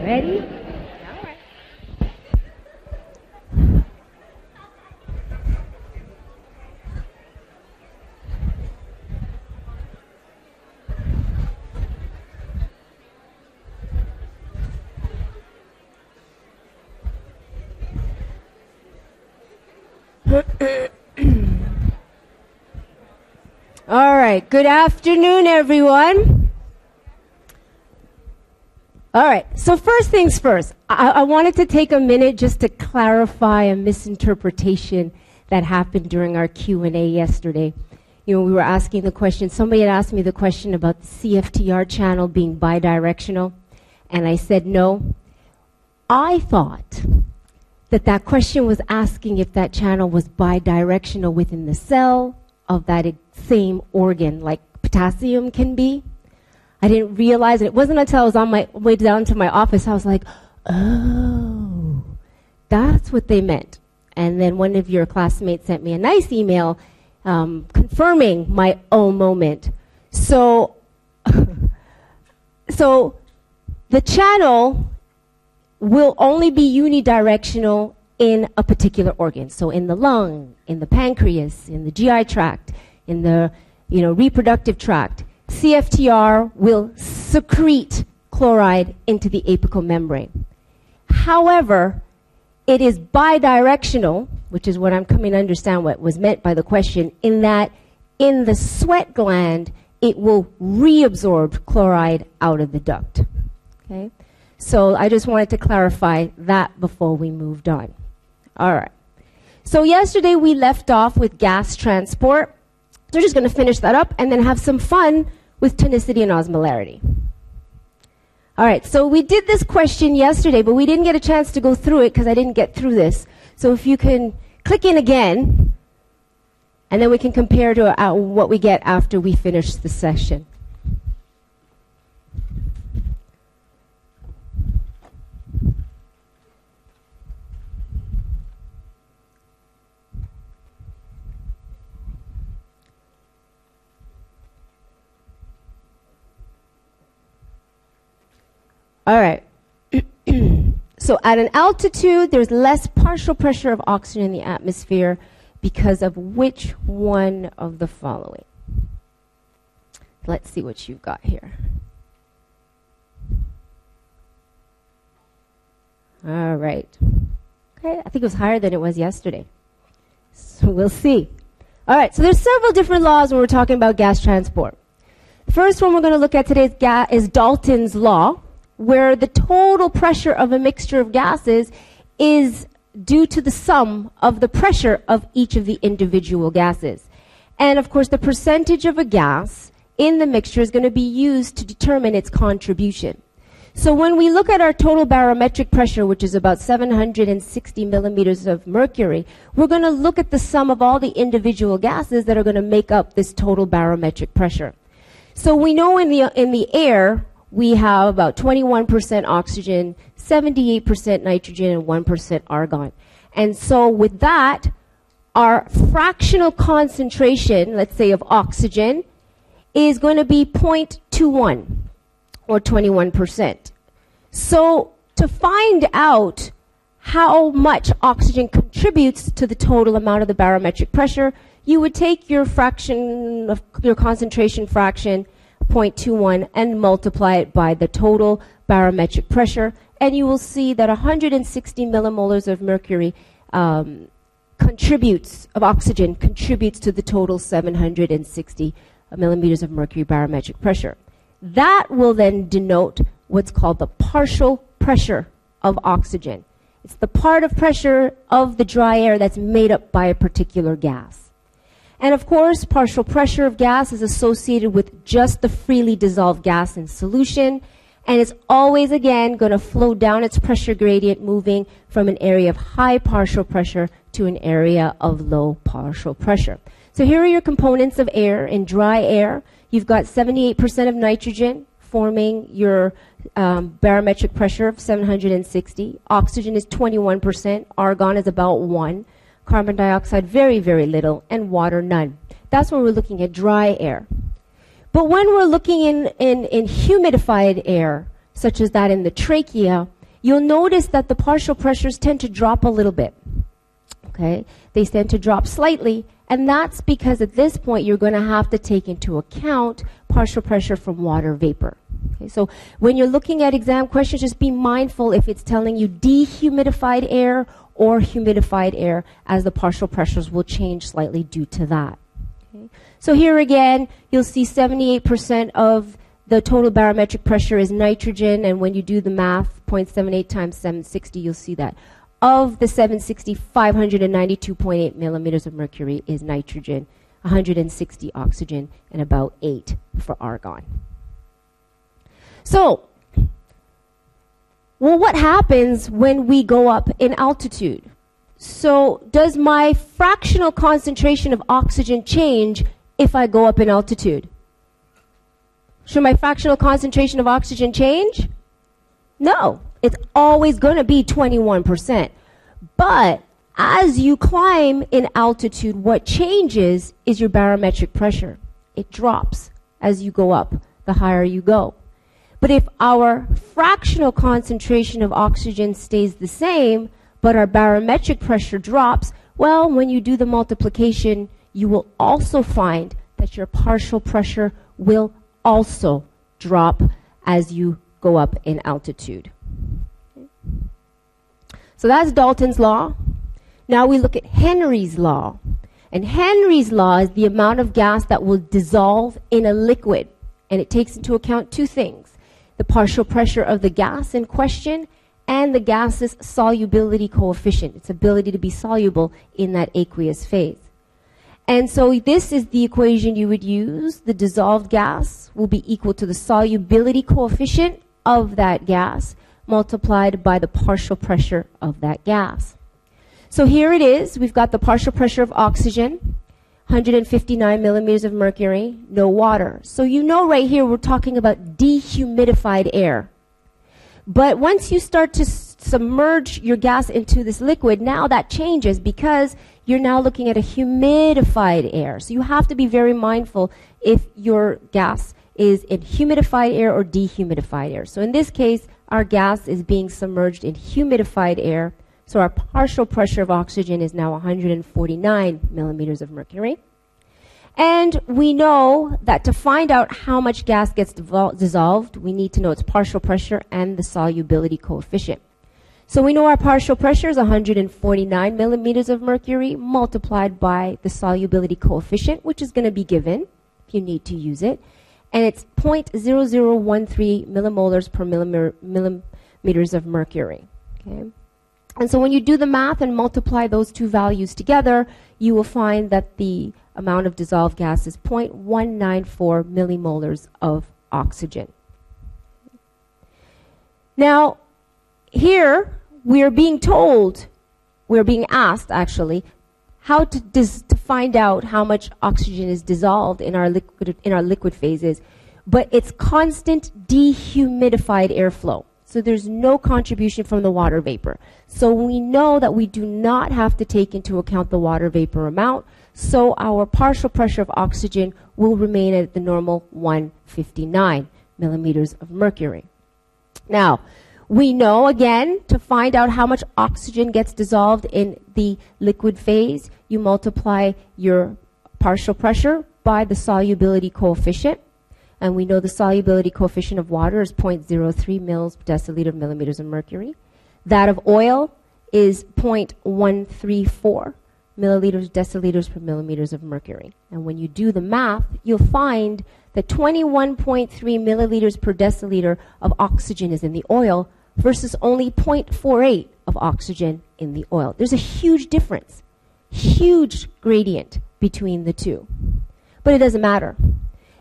Ready? All right. Good afternoon, everyone. All right. So first things first, I, I, wanted to take a minute just to clarify a misinterpretation that happened during our Q and A yesterday. You know, we were asking the question. Somebody had asked me the question about the CFTR channel being bidirectional, and I said no. I thought that that question was asking if that channel was bidirectional within the cell of that same organ, like potassium can be. I didn't realize it. It wasn't until I was on my way down to my office, I was like, oh, that's what they meant. And then one of your classmates sent me a nice email um, confirming my oh moment. So, so the channel will only be unidirectional in a particular organ. So in the lung, in the pancreas, in the GI tract, in the you know, reproductive tract, CFTR will secrete chloride into the apical membrane. However, it is bidirectional, which is what I'm coming to understand what was meant by the question, in that in the sweat gland, it will reabsorb chloride out of the duct. Okay? So I just wanted to clarify that before we moved on. All right. So yesterday we left off with gas transport. So we're just going to finish that up and then have some fun with tonicity and osmolarity. All right, so we did this question yesterday, but we didn't get a chance to go through it because I didn't get through this. So if you can click in again, and then we can compare to uh, what we get after we finish the session. All right. so at an altitude, there's less partial pressure of oxygen in the atmosphere because of which one of the following? Let's see what you've got here. All right. Okay, I think it was higher than it was yesterday. So we'll see. All right, so there's several different laws when we're talking about gas transport. The first one we're going to look at today is, is Dalton's law where the total pressure of a mixture of gases is due to the sum of the pressure of each of the individual gases. And of course, the percentage of a gas in the mixture is going to be used to determine its contribution. So when we look at our total barometric pressure, which is about 760 millimeters of mercury, we're going to look at the sum of all the individual gases that are going to make up this total barometric pressure. So we know in the, in the air, we have about 21% oxygen, 78% nitrogen, and 1% argon. And so with that, our fractional concentration, let's say of oxygen, is going to be 0.21 or 21%. So to find out how much oxygen contributes to the total amount of the barometric pressure, you would take your fraction of your concentration fraction 0.21 and multiply it by the total barometric pressure, and you will see that 160 millimolars of mercury um, contributes, of oxygen, contributes to the total 760 millimeters of mercury barometric pressure. That will then denote what's called the partial pressure of oxygen. It's the part of pressure of the dry air that's made up by a particular gas. And of course, partial pressure of gas is associated with just the freely dissolved gas in solution. And it's always, again, going to flow down its pressure gradient, moving from an area of high partial pressure to an area of low partial pressure. So here are your components of air. In dry air, you've got 78% of nitrogen forming your um, barometric pressure of 760. Oxygen is 21%. Argon is about 1 carbon dioxide very, very little, and water none. That's when we're looking at dry air. But when we're looking in, in, in humidified air, such as that in the trachea, you'll notice that the partial pressures tend to drop a little bit. Okay? They tend to drop slightly, and that's because at this point you're going to have to take into account partial pressure from water vapor. Okay, so when you're looking at exam questions, just be mindful if it's telling you dehumidified air or humidified air, as the partial pressures will change slightly due to that. Okay. So here again, you'll see 78% of the total barometric pressure is nitrogen, and when you do the math, 0.78 times 760, you'll see that. Of the 760, 592.8 millimeters of mercury is nitrogen, 160 oxygen, and about 8 for argon. So, well, what happens when we go up in altitude? So, does my fractional concentration of oxygen change if I go up in altitude? Should my fractional concentration of oxygen change? No. It's always going to be 21%. But as you climb in altitude, what changes is your barometric pressure. It drops as you go up, the higher you go. But if our fractional concentration of oxygen stays the same, but our barometric pressure drops, well, when you do the multiplication, you will also find that your partial pressure will also drop as you go up in altitude. So that's Dalton's law. Now we look at Henry's law. And Henry's law is the amount of gas that will dissolve in a liquid. And it takes into account two things the partial pressure of the gas in question and the gas's solubility coefficient, its ability to be soluble in that aqueous phase. And so this is the equation you would use. The dissolved gas will be equal to the solubility coefficient of that gas multiplied by the partial pressure of that gas. So here it is. We've got the partial pressure of oxygen, 159 millimeters of mercury, no water. So you know right here we're talking about dehumidified air. But once you start to submerge your gas into this liquid, now that changes because you're now looking at a humidified air. So you have to be very mindful if your gas is in humidified air or dehumidified air. So in this case, our gas is being submerged in humidified air. So our partial pressure of oxygen is now 149 millimeters of mercury. And we know that to find out how much gas gets dissolved, we need to know its partial pressure and the solubility coefficient. So we know our partial pressure is 149 millimeters of mercury multiplied by the solubility coefficient, which is going to be given if you need to use it. And it's 0.0013 millimolars per millimeters of mercury. Okay? And so when you do the math and multiply those two values together, you will find that the amount of dissolved gas is 0.194 millimolars of oxygen. Now, here we are being told, we're being asked actually, how to, to find out how much oxygen is dissolved in our liquid in our liquid phases, but it's constant dehumidified airflow. So there's no contribution from the water vapor. So we know that we do not have to take into account the water vapor amount. So our partial pressure of oxygen will remain at the normal 159 millimeters of mercury. Now, we know again to find out how much oxygen gets dissolved in the liquid phase, you multiply your partial pressure by the solubility coefficient and we know the solubility coefficient of water is 0.03 mils per deciliter millimeters of mercury. That of oil is 0.134 milliliters deciliters per millimeters of mercury. And when you do the math, you'll find that 21.3 milliliters per deciliter of oxygen is in the oil versus only 0.48 of oxygen in the oil. There's a huge difference, huge gradient between the two. But it doesn't matter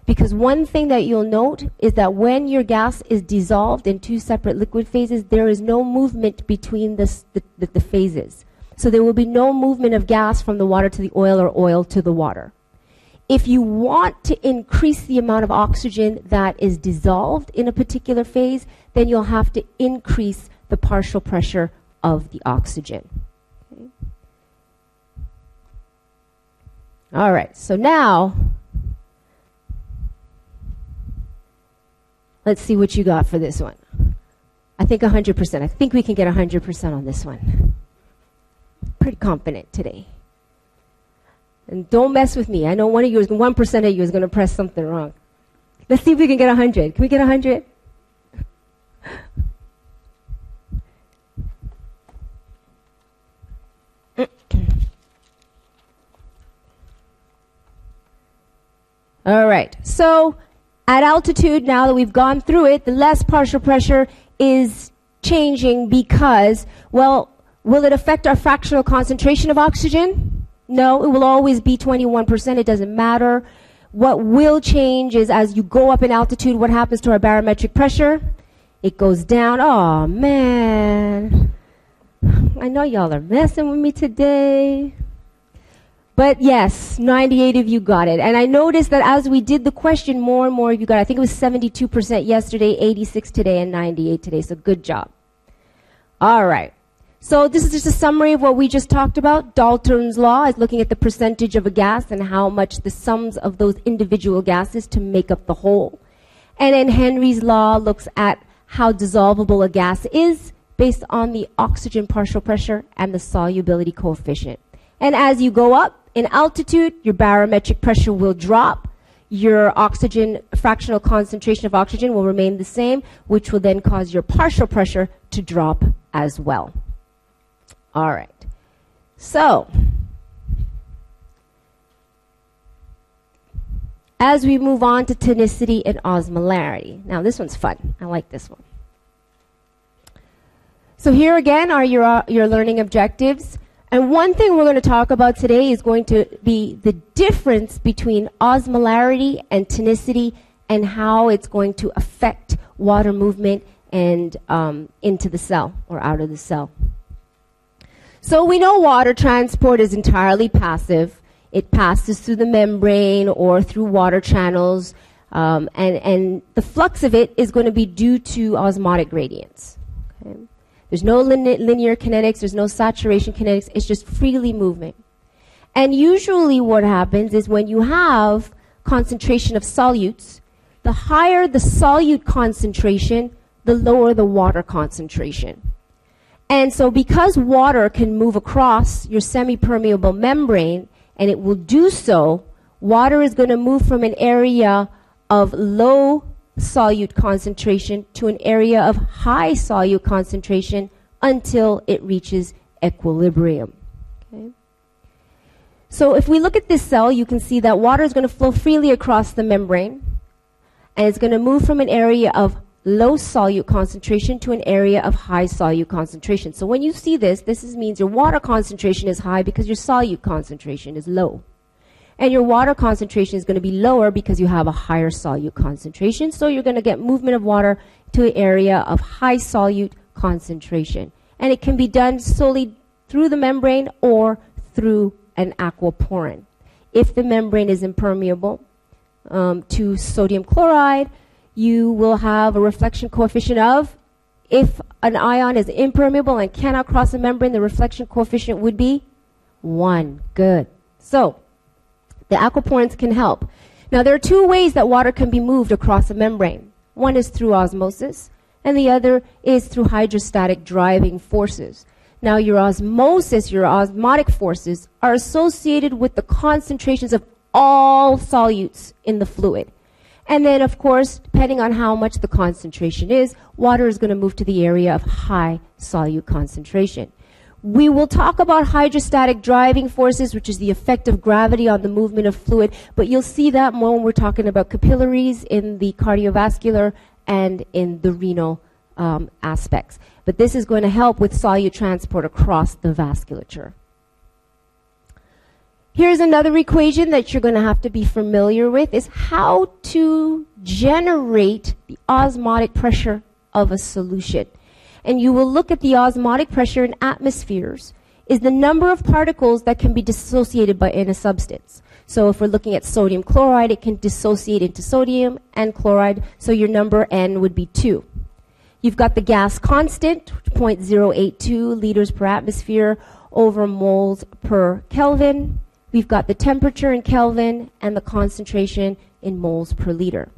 because one thing that you'll note is that when your gas is dissolved in two separate liquid phases, there is no movement between the, the, the, phases. So there will be no movement of gas from the water to the oil or oil to the water. If you want to increase the amount of oxygen that is dissolved in a particular phase, then you'll have to increase the partial pressure of the oxygen. Okay. All right, so now Let's see what you got for this one. I think 100%. I think we can get 100% on this one. Pretty confident today. And don't mess with me. I know one of you is, 1% of you is going to press something wrong. Let's see if we can get 100. Can we get 100? All right. So at altitude, now that we've gone through it, the less partial pressure is changing because, well, will it affect our fractional concentration of oxygen? No, it will always be 21%. It doesn't matter. What will change is as you go up in altitude, what happens to our barometric pressure? It goes down. Oh, man. I know y'all are messing with me today. But yes, 98 of you got it. And I noticed that as we did the question, more and more of you got it. I think it was 72% yesterday, 86 today, and 98 today. So good job. All right. So this is just a summary of what we just talked about. Dalton's law is looking at the percentage of a gas and how much the sums of those individual gases to make up the whole. And then Henry's law looks at how dissolvable a gas is based on the oxygen partial pressure and the solubility coefficient. And as you go up, in altitude, your barometric pressure will drop. Your oxygen, fractional concentration of oxygen will remain the same, which will then cause your partial pressure to drop as well. All right. So, as we move on to tonicity and osmolarity. Now, this one's fun. I like this one. So here again are your, uh, your learning objectives. And one thing we're going to talk about today is going to be the difference between osmolarity and tonicity and how it's going to affect water movement and um, into the cell or out of the cell. So we know water transport is entirely passive. It passes through the membrane or through water channels, um, and, and the flux of it is going to be due to osmotic gradients. There's no linear kinetics, there's no saturation kinetics, it's just freely moving. And usually what happens is when you have concentration of solutes, the higher the solute concentration, the lower the water concentration. And so because water can move across your semi-permeable membrane, and it will do so, water is going to move from an area of low solute concentration to an area of high solute concentration until it reaches equilibrium. Okay? So if we look at this cell, you can see that water is going to flow freely across the membrane, and it's going to move from an area of low solute concentration to an area of high solute concentration. So when you see this, this is, means your water concentration is high because your solute concentration is low. And your water concentration is going to be lower because you have a higher solute concentration. So you're going to get movement of water to an area of high solute concentration. And it can be done solely through the membrane or through an aquaporin. If the membrane is impermeable um, to sodium chloride, you will have a reflection coefficient of, if an ion is impermeable and cannot cross the membrane, the reflection coefficient would be 1. Good. So, the aquaporins can help. Now, there are two ways that water can be moved across a membrane. One is through osmosis, and the other is through hydrostatic driving forces. Now, your osmosis, your osmotic forces, are associated with the concentrations of all solutes in the fluid. And then, of course, depending on how much the concentration is, water is going to move to the area of high solute concentration. We will talk about hydrostatic driving forces, which is the effect of gravity on the movement of fluid, but you'll see that more when we're talking about capillaries in the cardiovascular and in the renal um, aspects. But this is going to help with solute transport across the vasculature. Here's another equation that you're going to have to be familiar with is how to generate the osmotic pressure of a solution and you will look at the osmotic pressure in atmospheres is the number of particles that can be dissociated by in a substance. So if we're looking at sodium chloride, it can dissociate into sodium and chloride, so your number N would be 2. You've got the gas constant, 0.082 liters per atmosphere over moles per Kelvin. We've got the temperature in Kelvin and the concentration in moles per liter.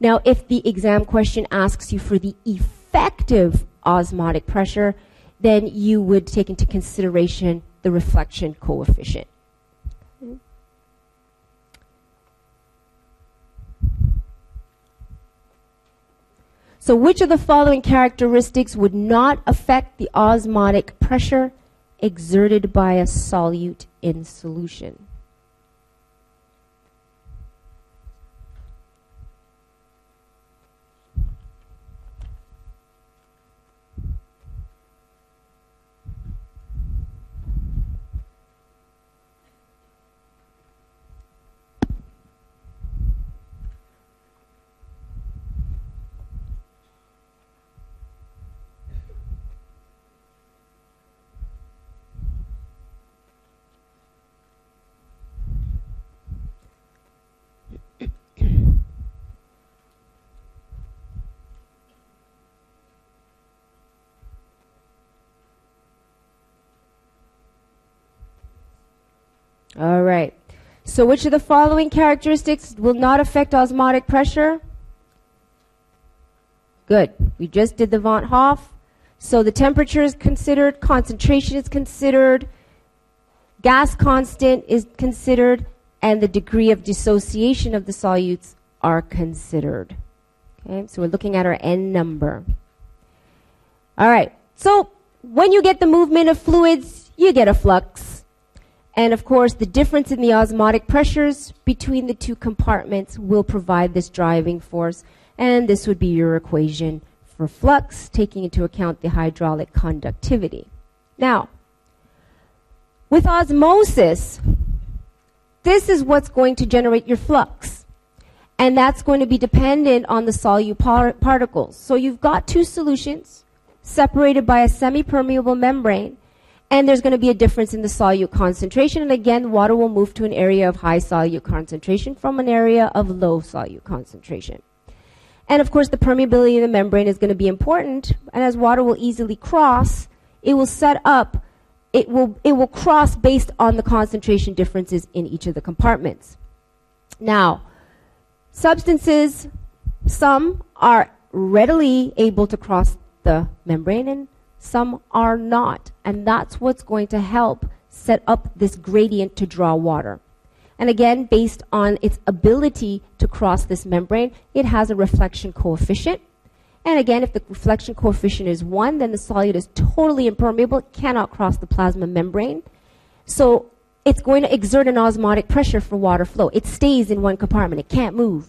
Now, if the exam question asks you for the effective osmotic pressure, then you would take into consideration the reflection coefficient. So, which of the following characteristics would not affect the osmotic pressure exerted by a solute in solution? All right. So which of the following characteristics will not affect osmotic pressure? Good. We just did the Van't Hoff. So the temperature is considered, concentration is considered, gas constant is considered, and the degree of dissociation of the solutes are considered. Okay, so we're looking at our N number. All right. So when you get the movement of fluids, you get a flux. And of course, the difference in the osmotic pressures between the two compartments will provide this driving force. And this would be your equation for flux, taking into account the hydraulic conductivity. Now, with osmosis, this is what's going to generate your flux. And that's going to be dependent on the solute par- particles. So you've got two solutions separated by a semi-permeable membrane and there's going to be a difference in the solute concentration. And again, water will move to an area of high solute concentration from an area of low solute concentration. And of course, the permeability of the membrane is going to be important. And as water will easily cross, it will set up, it will, it will cross based on the concentration differences in each of the compartments. Now, substances, some are readily able to cross the membrane and some are not. And that's what's going to help set up this gradient to draw water. And again, based on its ability to cross this membrane, it has a reflection coefficient. And again, if the reflection coefficient is 1, then the solute is totally impermeable. It cannot cross the plasma membrane. So it's going to exert an osmotic pressure for water flow. It stays in one compartment. It can't move.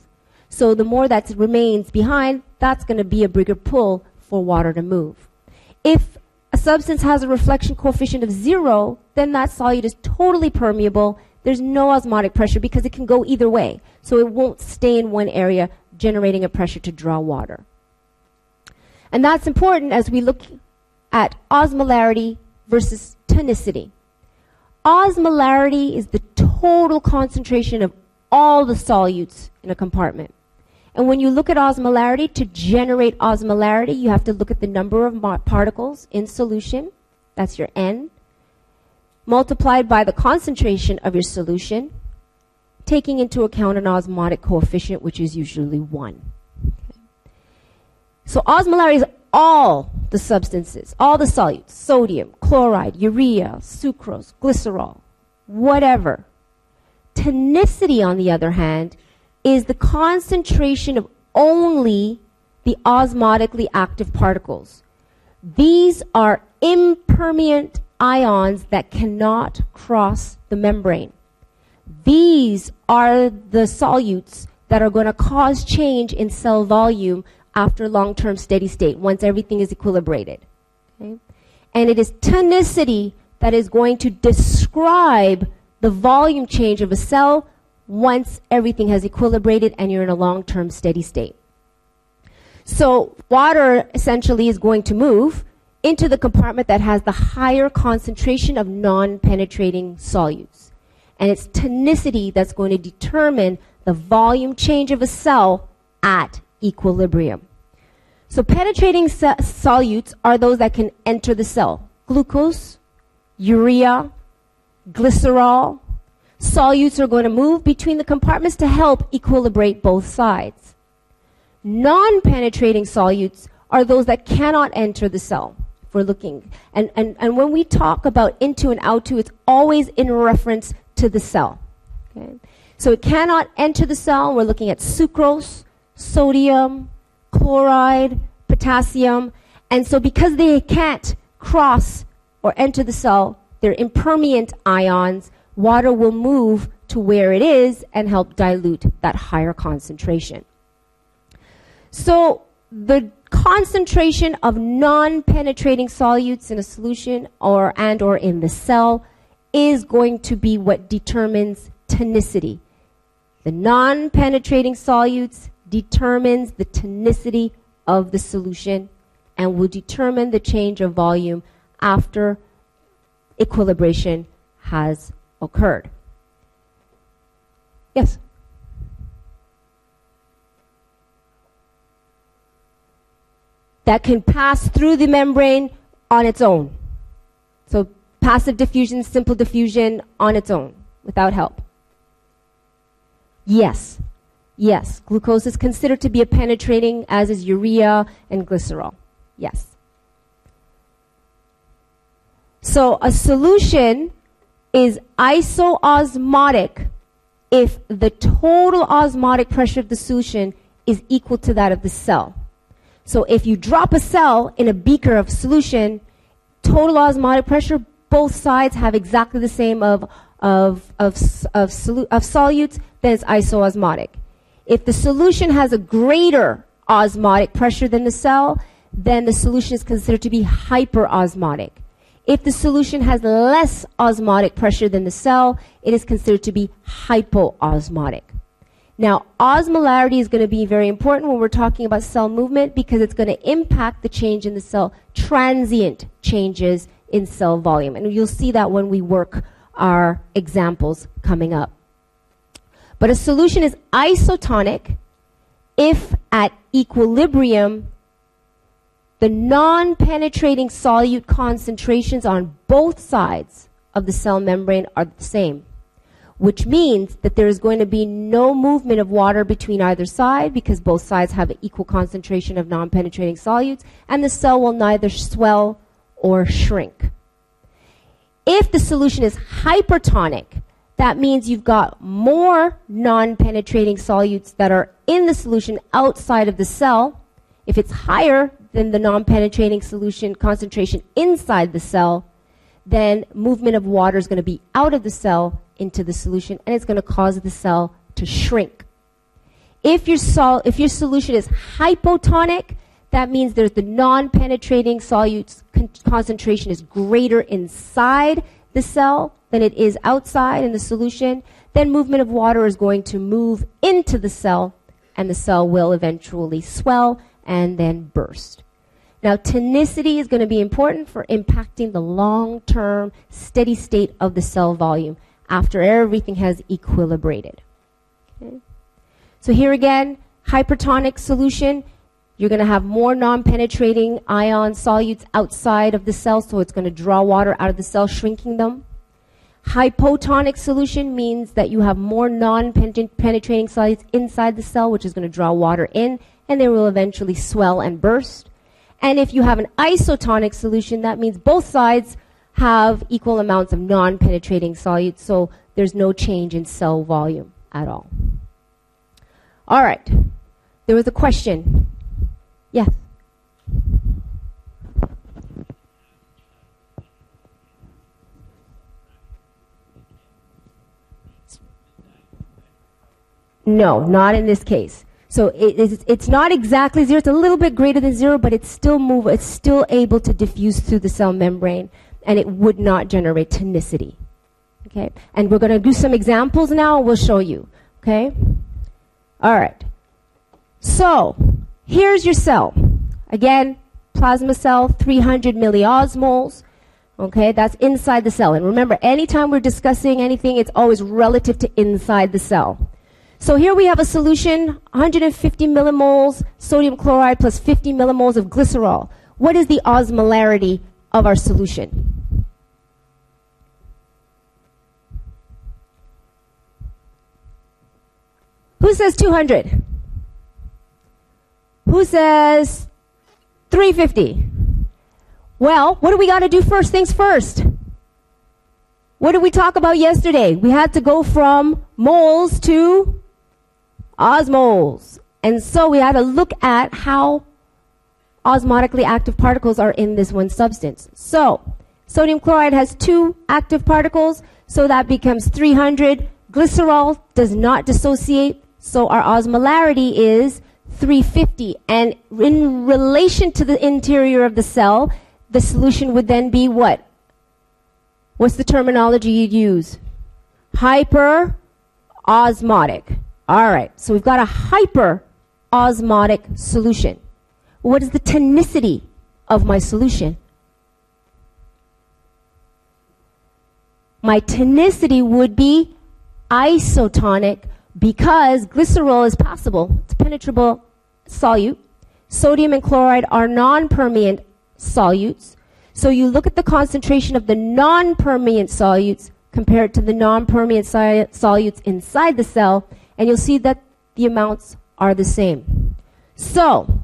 So the more that remains behind, that's going to be a bigger pull for water to move. If a substance has a reflection coefficient of zero, then that solute is totally permeable. There's no osmotic pressure because it can go either way. So it won't stay in one area generating a pressure to draw water. And that's important as we look at osmolarity versus tonicity. Osmolarity is the total concentration of all the solutes in a compartment. And when you look at osmolarity, to generate osmolarity, you have to look at the number of particles in solution. That's your N. Multiplied by the concentration of your solution, taking into account an osmotic coefficient, which is usually 1. Okay. So osmolarity is all the substances, all the solutes, sodium, chloride, urea, sucrose, glycerol, whatever. Tonicity, on the other hand, is the concentration of only the osmotically active particles. These are impermeant ions that cannot cross the membrane. These are the solutes that are going to cause change in cell volume after long-term steady state, once everything is equilibrated. Okay? And it is tonicity that is going to describe the volume change of a cell once everything has equilibrated and you're in a long term steady state. So, water essentially is going to move into the compartment that has the higher concentration of non penetrating solutes. And it's tonicity that's going to determine the volume change of a cell at equilibrium. So, penetrating solutes are those that can enter the cell glucose, urea, glycerol, solutes are going to move between the compartments to help equilibrate both sides. Non-penetrating solutes are those that cannot enter the cell. If we're looking. And, and, and when we talk about into and out to, it's always in reference to the cell. Okay? So it cannot enter the cell. We're looking at sucrose, sodium, chloride, potassium. And so because they can't cross or enter the cell, they're impermeant ions, water will move to where it is and help dilute that higher concentration. So the concentration of non-penetrating solutes in a solution or and or in the cell is going to be what determines tonicity. The non-penetrating solutes determines the tonicity of the solution and will determine the change of volume after equilibration has occurred. Yes? That can pass through the membrane on its own. So passive diffusion, simple diffusion on its own without help. Yes. Yes. Glucose is considered to be a penetrating, as is urea and glycerol. Yes. So a solution is isoosmotic if the total osmotic pressure of the solution is equal to that of the cell. So if you drop a cell in a beaker of solution, total osmotic pressure, both sides have exactly the same of, of, of, of, solu- of solutes, then it's isoosmotic. If the solution has a greater osmotic pressure than the cell, then the solution is considered to be hyperosmotic. If the solution has less osmotic pressure than the cell, it is considered to be hypoosmotic. Now, osmolarity is going to be very important when we're talking about cell movement because it's going to impact the change in the cell, transient changes in cell volume. And you'll see that when we work our examples coming up. But a solution is isotonic if at equilibrium the non-penetrating solute concentrations on both sides of the cell membrane are the same, which means that there is going to be no movement of water between either side because both sides have an equal concentration of non-penetrating solutes, and the cell will neither swell or shrink. If the solution is hypertonic, that means you've got more non-penetrating solutes that are in the solution outside of the cell. If it's higher, than the non-penetrating solution concentration inside the cell, then movement of water is going to be out of the cell into the solution and it's going to cause the cell to shrink. If your, sol- if your solution is hypotonic, that means there's the non-penetrating solute con- concentration is greater inside the cell than it is outside in the solution. Then movement of water is going to move into the cell and the cell will eventually swell and then burst. Now, tonicity is going to be important for impacting the long term steady state of the cell volume after everything has equilibrated. Okay. So, here again, hypertonic solution, you're going to have more non penetrating ion solutes outside of the cell, so it's going to draw water out of the cell, shrinking them. Hypotonic solution means that you have more non penetrating solutes inside the cell, which is going to draw water in, and they will eventually swell and burst. And if you have an isotonic solution, that means both sides have equal amounts of non-penetrating solutes, so there's no change in cell volume at all. All right. There was a question. Yes. No, not in this case. So it is, it's not exactly zero. It's a little bit greater than zero, but it's still move. It's still able to diffuse through the cell membrane, and it would not generate tonicity. Okay, and we're going to do some examples now. We'll show you. Okay. All right. So here's your cell. Again, plasma cell, 300 milliosmoles. Okay, that's inside the cell. And remember, anytime we're discussing anything, it's always relative to inside the cell. So here we have a solution, 150 millimoles sodium chloride plus 50 millimoles of glycerol. What is the osmolarity of our solution? Who says 200? Who says 350. Well, what do we got to do first things first? What did we talk about yesterday? We had to go from moles to osmoles. And so we had to look at how osmotically active particles are in this one substance. So, sodium chloride has two active particles, so that becomes 300. Glycerol does not dissociate, so our osmolarity is 350. And in relation to the interior of the cell, the solution would then be what? What's the terminology you'd use? Hyper osmotic. All right, so we've got a hyper osmotic solution. What is the tonicity of my solution? My tonicity would be isotonic because glycerol is passable, it's penetrable solute. Sodium and chloride are non-permeant solutes. So you look at the concentration of the non-permeant solutes compared to the non-permeant solutes inside the cell, and you'll see that the amounts are the same. So,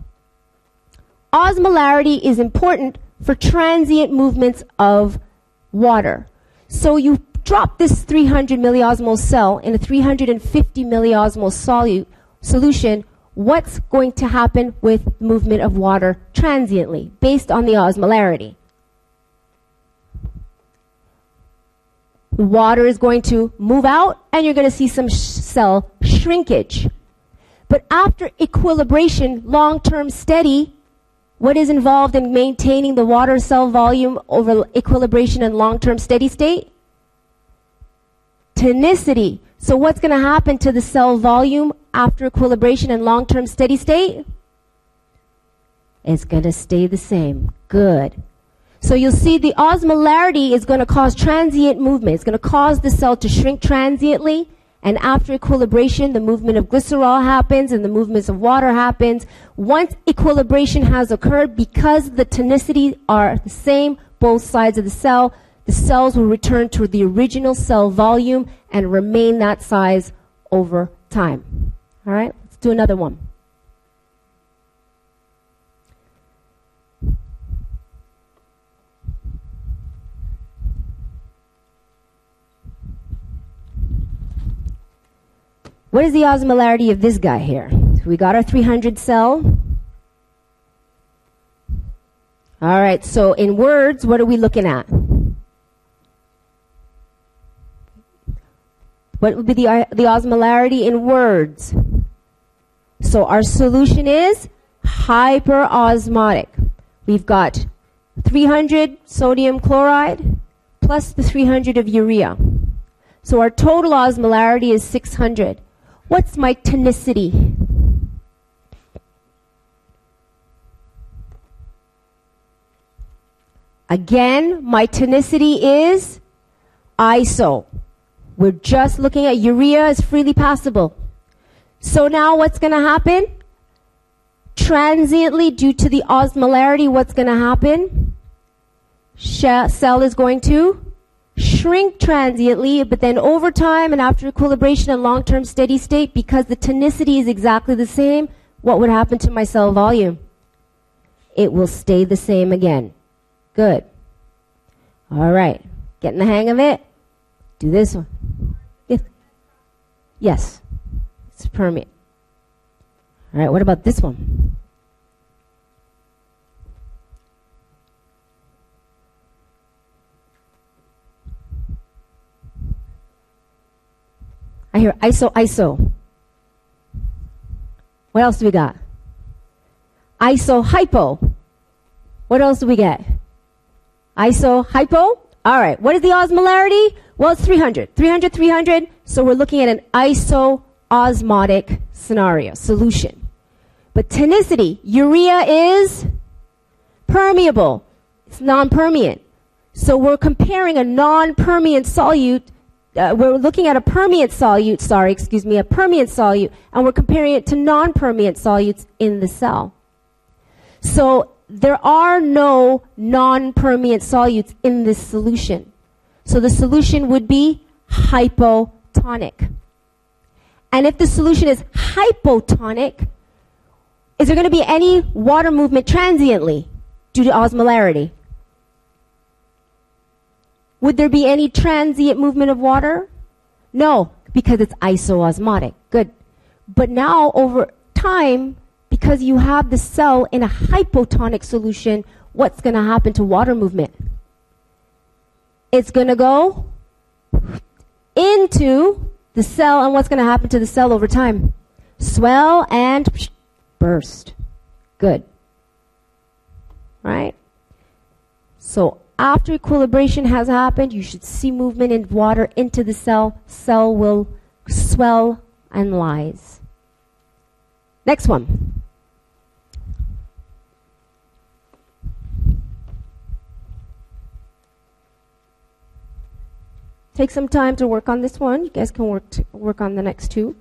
osmolarity is important for transient movements of water. So you drop this 300 milliosmol cell in a 350 milliosmol solution, what's going to happen with movement of water transiently based on the osmolarity? Water is going to move out and you're going to see some sh- cell shrinkage. But after equilibration, long-term steady, what is involved in maintaining the water cell volume over equilibration and long-term steady state? Tonicity. So what's going to happen to the cell volume after equilibration and long-term steady state? It's going to stay the same. Good. So you'll see the osmolarity is going to cause transient movement. It's going to cause the cell to shrink transiently. And after equilibration, the movement of glycerol happens and the movements of water happens. Once equilibration has occurred, because the tonicity are the same, both sides of the cell, the cells will return to the original cell volume and remain that size over time. All right, let's do another one. What is the osmolarity of this guy here? So we got our 300 cell. All right, so in words, what are we looking at? What would be the, uh, the osmolarity in words? So our solution is hyperosmotic. We've got 300 sodium chloride plus the 300 of urea. So our total osmolarity is 600. What's my tonicity? Again, my tonicity is iso. We're just looking at urea as freely passable. So now what's going to happen? Transiently, due to the osmolarity, what's going to happen? Cell is going to shrink transiently, but then over time and after equilibration and long-term steady state, because the tonicity is exactly the same, what would happen to my cell volume? It will stay the same again. Good. All right. Getting the hang of it? Do this one. Yes. Yes. It's permeate. All right. What about this one? I hear ISO, ISO. What else do we got? ISO, hypo. What else do we get? ISO, hypo. All right. What is the osmolarity? Well, it's 300. 300, 300. So we're looking at an iso-osmotic scenario, solution. But tonicity, urea is permeable. It's non-permeant. So we're comparing a non-permeant solute uh, we're looking at a permeant solute, sorry, excuse me, a permeant solute, and we're comparing it to non-permeant solutes in the cell. So there are no non-permeant solutes in this solution. So the solution would be hypotonic. And if the solution is hypotonic, Is there going to be any water movement transiently due to osmolarity? Would there be any transient movement of water? No, because it's isoosmotic. Good. But now over time, because you have the cell in a hypotonic solution, what's going to happen to water movement? It's going to go into the cell, and what's going to happen to the cell over time? Swell and burst. Good. Right? So after equilibration has happened, you should see movement in water into the cell. Cell will swell and lyse. Next one. Take some time to work on this one. You guys can work work on the next two.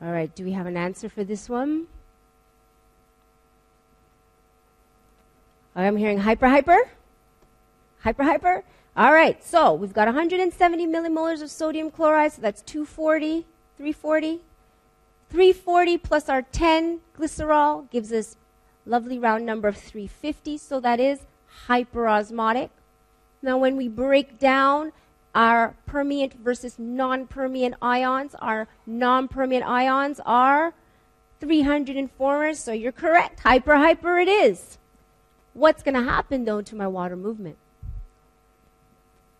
All right, do we have an answer for this one? I'm hearing hyper, hyper. Hyper, hyper. All right, so we've got 170 millimolars of sodium chloride, so that's 240, 340. 340 plus our 10 glycerol gives us lovely round number of 350, so that is hyperosmotic. Now, when we break down our permeant versus non-permeant ions. Our non-permeant ions are 300 informers, so you're correct. Hyper, hyper it is. What's going to happen though to my water movement?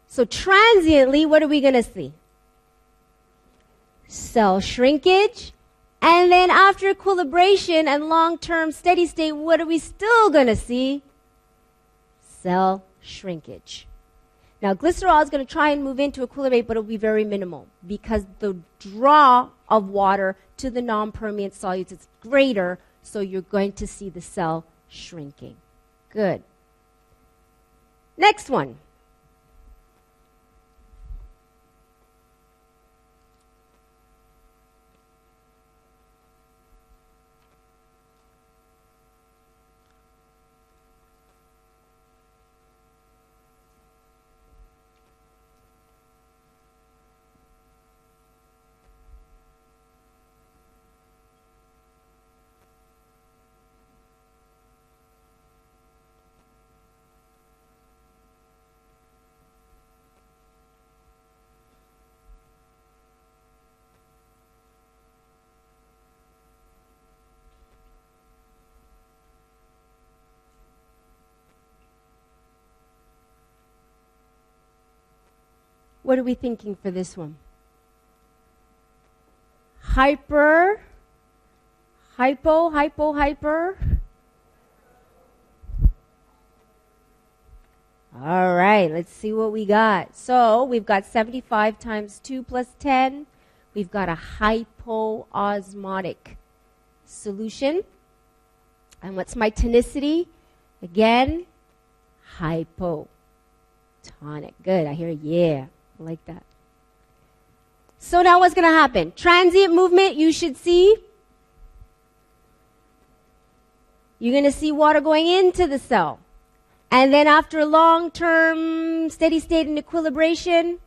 So transiently, what are we going to see? Cell shrinkage. And then after equilibration and long-term steady state, what are we still going to see? Cell shrinkage. Now, glycerol is going to try and move into equilibrate, but it'll be very minimal because the draw of water to the non-permeant solutes is greater, so you're going to see the cell shrinking. Good. Next one. What are we thinking for this one? Hyper, hypo, hypo, hyper. All right, let's see what we got. So we've got 75 times 2 plus 10. We've got a hypoosmotic solution. And what's my tonicity? Again, hypotonic. Good, I hear yeah like that. So now what's going to happen? Transient movement, you should see. You're going to see water going into the cell. And then after a long term steady state and equilibration,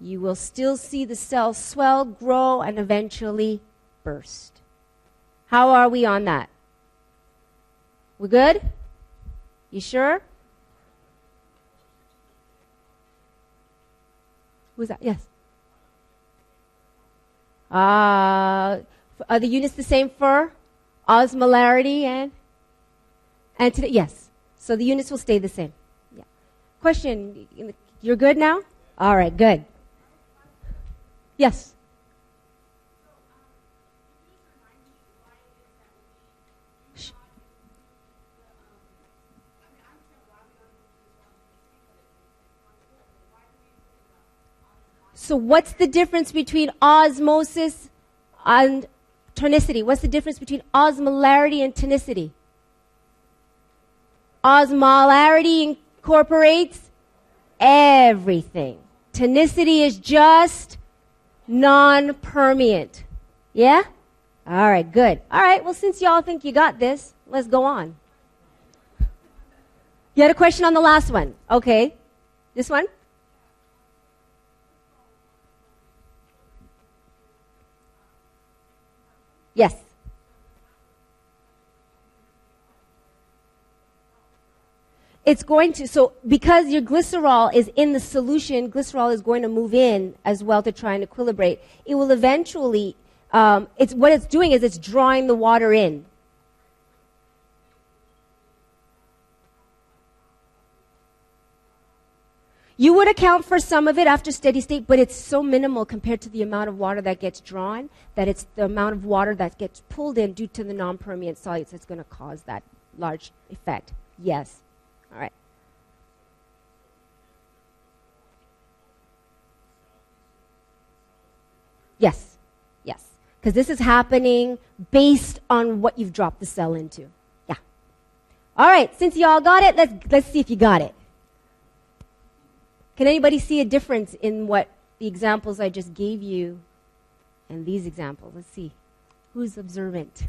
you will still see the cell swell, grow, and eventually burst. How are we on that? We good? You sure? Who's that? Yes. Uh, are the units the same for osmolarity and and today? Yes. So the units will stay the same. Yeah. question. You're good now? All right, good. Yes. So, what's the difference between osmosis and tonicity? What's the difference between osmolarity and tonicity? Osmolarity incorporates everything. Tonicity is just non permeant. Yeah? All right, good. All right, well, since y'all think you got this, let's go on. You had a question on the last one. Okay. This one? Yes. It's going to, so because your glycerol is in the solution, glycerol is going to move in as well to try and equilibrate. It will eventually, um, it's, what it's doing is it's drawing the water in. You would account for some of it after steady state, but it's so minimal compared to the amount of water that gets drawn that it's the amount of water that gets pulled in due to the non permeant solutes that's going to cause that large effect. Yes. All right. Yes. Yes. Because this is happening based on what you've dropped the cell into. Yeah. All right. Since you all got it, let's, let's see if you got it. Can anybody see a difference in what the examples I just gave you and these examples? Let's see. Who's observant?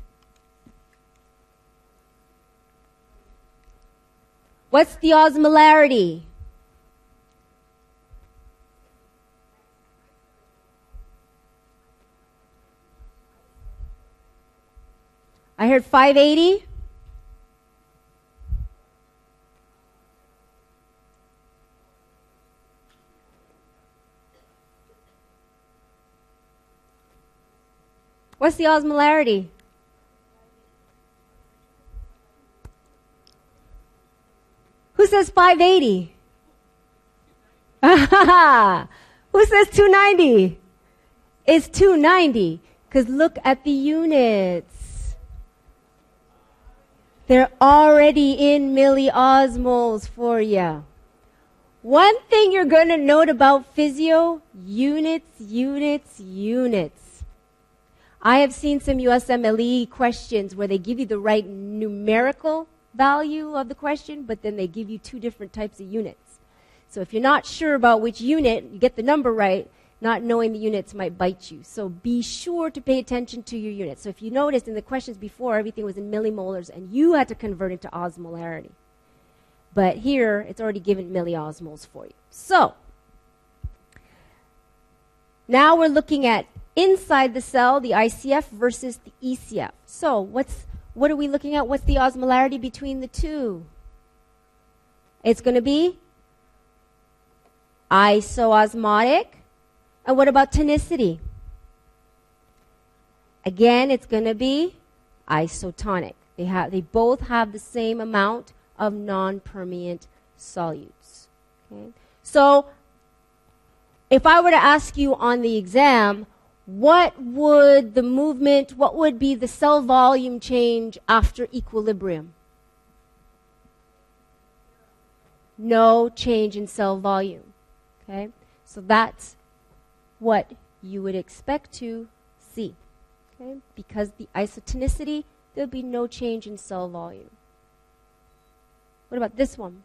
What's the osmolarity? I heard 580. What's the osmolarity? Who says 580? Who says 290? It's 290. Because look at the units. They're already in milliosmoles for you. One thing you're going to note about physio units, units, units. I have seen some USMLE questions where they give you the right numerical value of the question, but then they give you two different types of units. So if you're not sure about which unit, you get the number right, not knowing the units might bite you. So be sure to pay attention to your units. So if you noticed in the questions before, everything was in millimolars and you had to convert it to osmolarity. But here, it's already given milliosmoles for you. So, now we're looking at inside the cell, the ICF versus the ECF. So, what's what are we looking at? What's the osmolarity between the two? It's going to be isoosmotic. And what about tonicity? Again, it's going to be isotonic. They have they both have the same amount of non-permeant solutes. Okay? So, if I were to ask you on the exam, what would the movement, what would be the cell volume change after equilibrium? No change in cell volume. Okay? So that's what you would expect to see. Okay? Because the isotonicity, there'll be no change in cell volume. What about this one?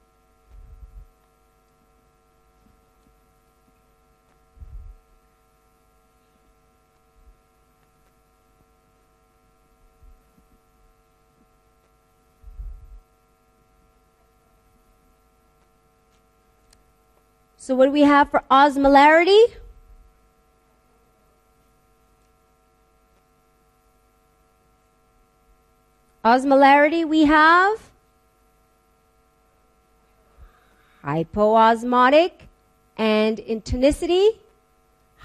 So, what do we have for osmolarity? Osmolarity, we have hypoosmotic and in tonicity,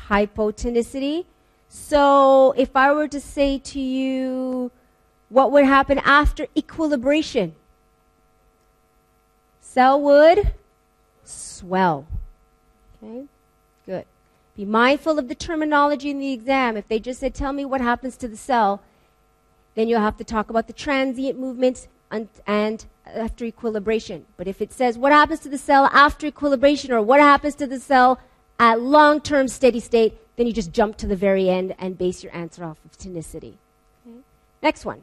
hypotonicity. So, if I were to say to you, what would happen after equilibration? Cell would well. Okay? Good. Be mindful of the terminology in the exam. If they just said, tell me what happens to the cell, then you'll have to talk about the transient movements and, and after equilibration. But if it says what happens to the cell after equilibration or what happens to the cell at long term steady state, then you just jump to the very end and base your answer off of tonicity. Okay? Next one.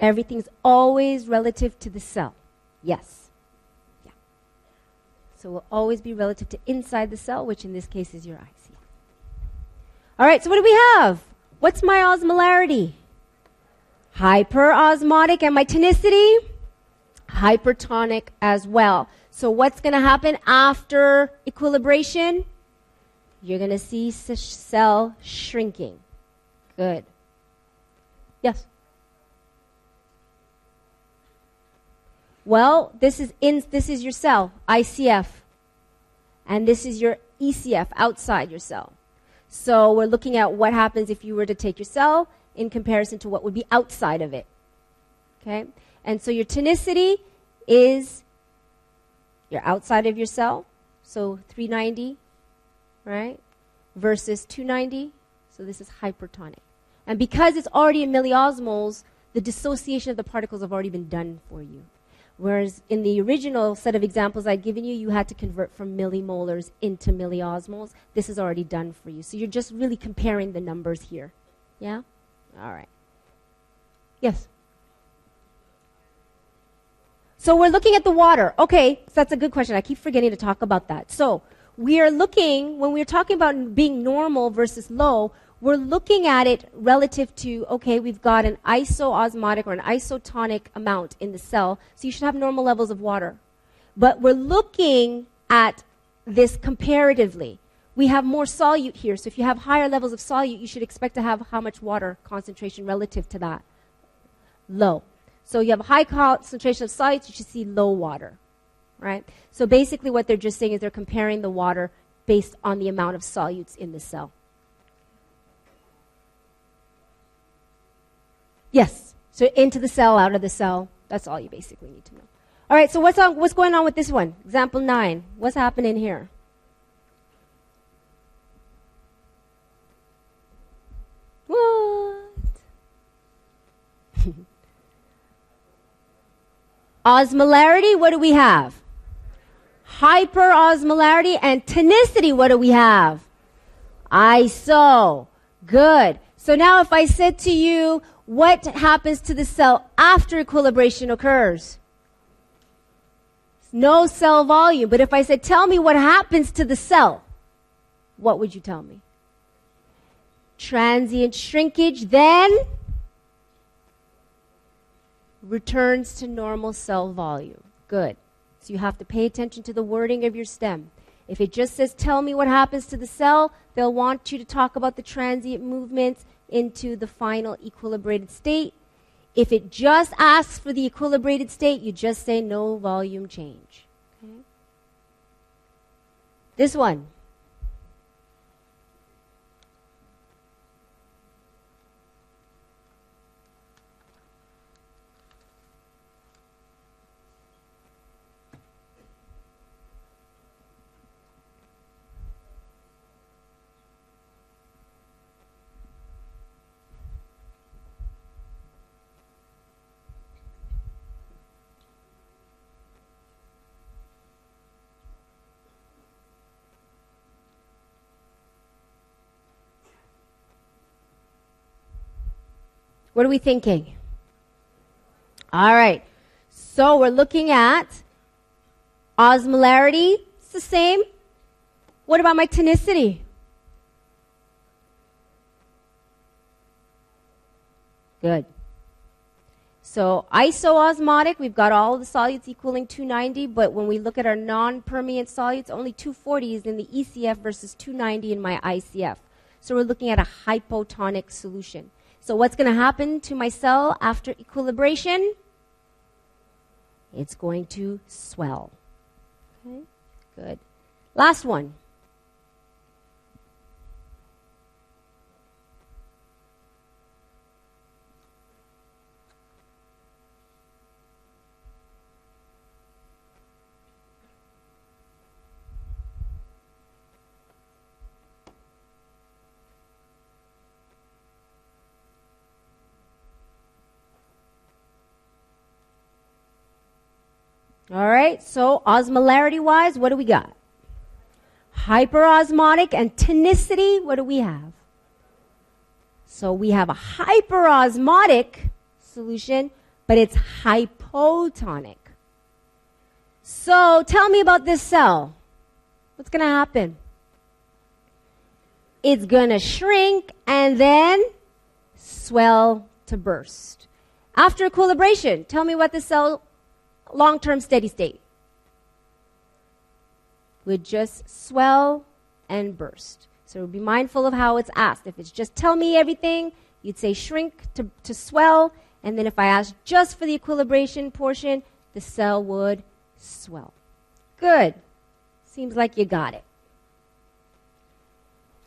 Everything's always relative to the cell. Yes. Yeah. So it will always be relative to inside the cell, which in this case is your IC. All right, so what do we have? What's my osmolarity? Hyperosmotic and my tonicity? Hypertonic as well. So what's going to happen after equilibration? You're going to see cell shrinking. Good. Yes? Well, this is in, this is your cell, ICF. And this is your ECF outside your cell. So we're looking at what happens if you were to take your cell in comparison to what would be outside of it. Okay? And so your tonicity is your outside of your cell. So 390, right? Versus 290. So this is hypertonic. And because it's already in milliosmoles, the dissociation of the particles have already been done for you. Whereas in the original set of examples I'd given you, you had to convert from millimolars into milliosmoles. This is already done for you. So you're just really comparing the numbers here. Yeah? All right. Yes? So we're looking at the water. Okay, so that's a good question. I keep forgetting to talk about that. So we are looking, when we're talking about being normal versus low, we're looking at it relative to, okay, we've got an isoosmotic or an isotonic amount in the cell, so you should have normal levels of water. But we're looking at this comparatively. We have more solute here, so if you have higher levels of solute, you should expect to have how much water concentration relative to that? Low. So you have a high concentration of solutes, you should see low water, right? So basically what they're just saying is they're comparing the water based on the amount of solutes in the cell. Yes. So into the cell, out of the cell. That's all you basically need to know. All right, so what's, on, what's going on with this one? Example 9. What's happening here? What? Osmolarity, what do we have? Hyperosmolarity and tonicity, what do we have? ISO. Good. So now if I said to you, what happens to the cell after equilibration occurs? No cell volume. But if I said, tell me what happens to the cell, what would you tell me? Transient shrinkage, then returns to normal cell volume. Good. So you have to pay attention to the wording of your stem. If it just says, tell me what happens to the cell, they'll want you to talk about the transient movements into the final equilibrated state. If it just asks for the equilibrated state, you just say no volume change. Okay? This one. What are we thinking? All right. So we're looking at osmolarity. It's the same. What about my tonicity? Good. So isoosmotic, we've got all the solutes equaling 290, but when we look at our non-permeant solutes, only 240 is in the ECF versus 290 in my ICF. So we're looking at a hypotonic solution. So what's going to happen to my cell after equilibration? It's going to swell. Okay, good. Last one. All right, so osmolarity wise, what do we got? Hyperosmotic and tonicity, what do we have? So we have a hyperosmotic solution, but it's hypotonic. So tell me about this cell. What's going to happen? It's going to shrink and then swell to burst. After equilibration, tell me what the cell long term steady state would just swell and burst. So be mindful of how it's asked. If it's just tell me everything, you'd say shrink to, to swell. And then if I ask just for the equilibration portion, the cell would swell. Good. Seems like you got it.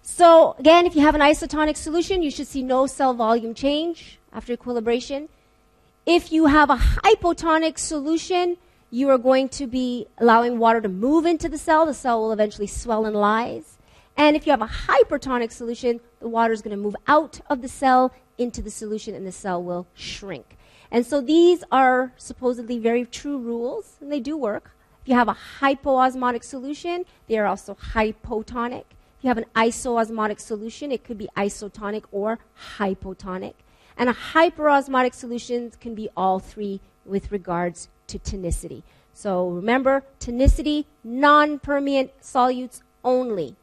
So again, if you have an isotonic solution, you should see no cell volume change after equilibration. If you have a hypotonic solution, you are going to be allowing water to move into the cell. The cell will eventually swell and lyse. And if you have a hypertonic solution, the water is going to move out of the cell into the solution and the cell will shrink. And so these are supposedly very true rules, and they do work. If you have a hypoosmotic solution, they are also hypotonic. If you have an isoosmotic solution, it could be isotonic or hypotonic. And a hyperosmotic solution can be all three with regards to tonicity. So remember, tonicity, non permeant solutes only.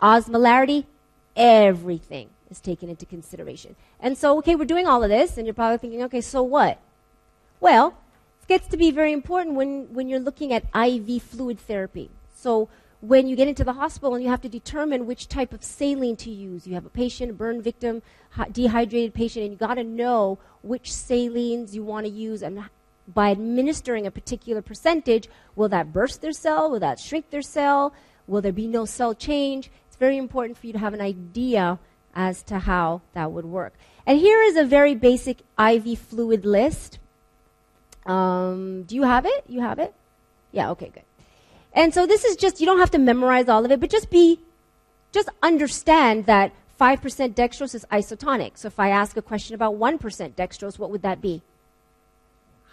Osmolarity, everything is taken into consideration. And so, okay, we're doing all of this, and you're probably thinking, okay, so what? Well, it gets to be very important when, when you're looking at IV fluid therapy. So when you get into the hospital and you have to determine which type of saline to use. You have a patient, a burn victim, dehydrated patient, and you got to know which salines you want to use and by administering a particular percentage, will that burst their cell? Will that shrink their cell? Will there be no cell change? It's very important for you to have an idea as to how that would work. And here is a very basic IV fluid list. Um, do you have it? You have it? Yeah, okay, good. And so this is just, you don't have to memorize all of it, but just be, just understand that 5% dextrose is isotonic. So if I ask a question about 1% dextrose, what would that be?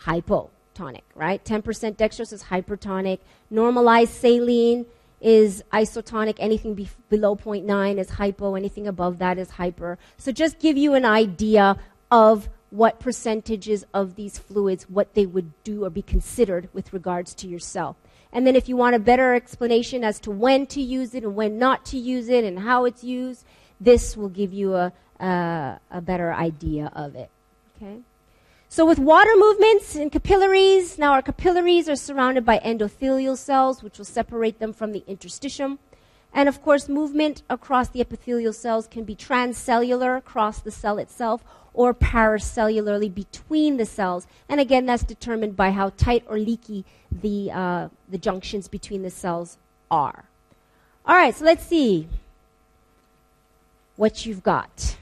Hypotonic, right? 10% dextrose is hypertonic. Normalized saline is isotonic. Anything be- below 0.9 is hypo. Anything above that is hyper. So just give you an idea of what percentages of these fluids, what they would do or be considered with regards to your cell. And then if you want a better explanation as to when to use it and when not to use it and how it's used, this will give you a, a, a better idea of it. Okay? So with water movements in capillaries, now our capillaries are surrounded by endothelial cells, which will separate them from the interstitium. And of course, movement across the epithelial cells can be transcellular across the cell itself or paracellularly between the cells. And again, that's determined by how tight or leaky the, uh, the junctions between the cells are. All right, so let's see what you've got.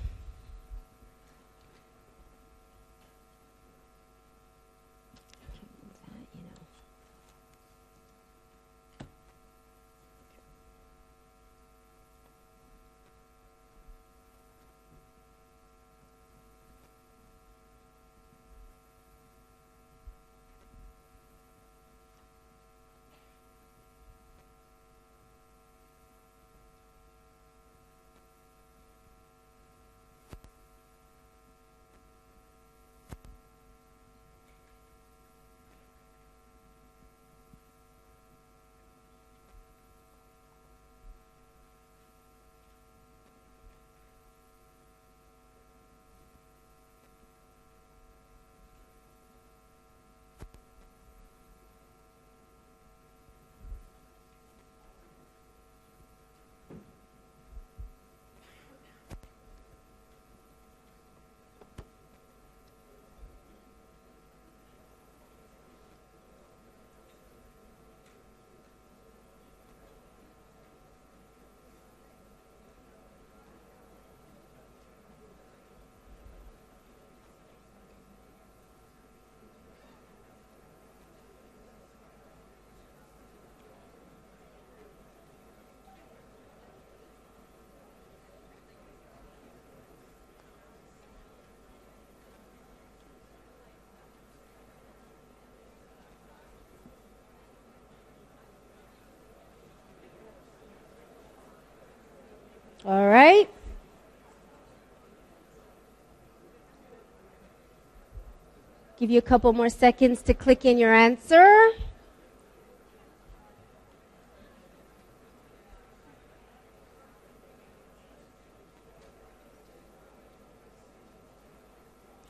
Give you a couple more seconds to click in your answer.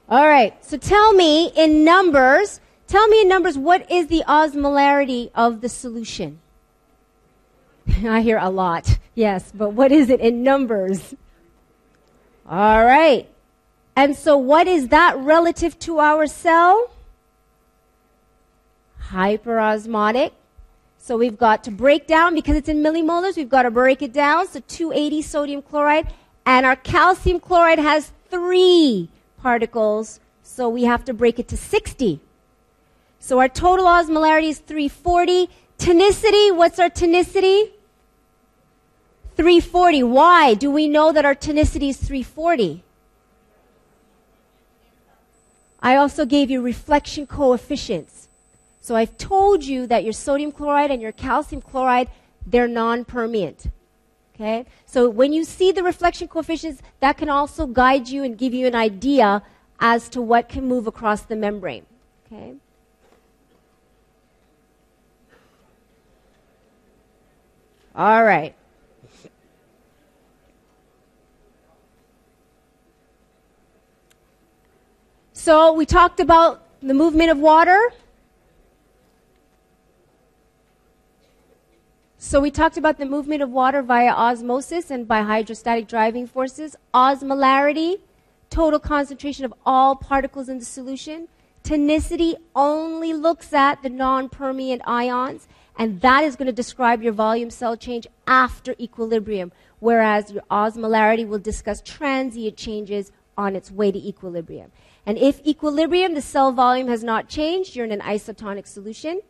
All right, so tell me in numbers, tell me in numbers, what is the osmolarity of the solution? I hear a lot, yes, but what is it in numbers? All right. And so what is that relative to our cell? Hyperosmotic. So we've got to break down, because it's in millimolars, we've got to break it down. So 280 sodium chloride. And our calcium chloride has three particles, so we have to break it to 60. So our total osmolarity is 340. Tonicity, what's our tonicity? 340. Why do we know that our tonicity is 340? I also gave you reflection coefficients. So I've told you that your sodium chloride and your calcium chloride, they're non-permeant. Okay? So when you see the reflection coefficients, that can also guide you and give you an idea as to what can move across the membrane. Okay? All right. So we talked about the movement of water. So we talked about the movement of water via osmosis and by hydrostatic driving forces, osmolarity, total concentration of all particles in the solution. Tonicity only looks at the non-permeant ions, and that is going to describe your volume cell change after equilibrium, whereas your osmolarity will discuss transient changes on its way to equilibrium. And if equilibrium, the cell volume has not changed, you're in an isotonic solution.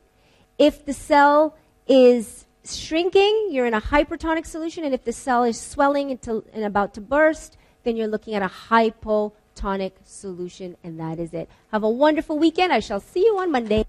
If the cell is shrinking, you're in a hypertonic solution. And if the cell is swelling and about to burst, then you're looking at a hypotonic solution. And that is it. Have a wonderful weekend. I shall see you on Monday.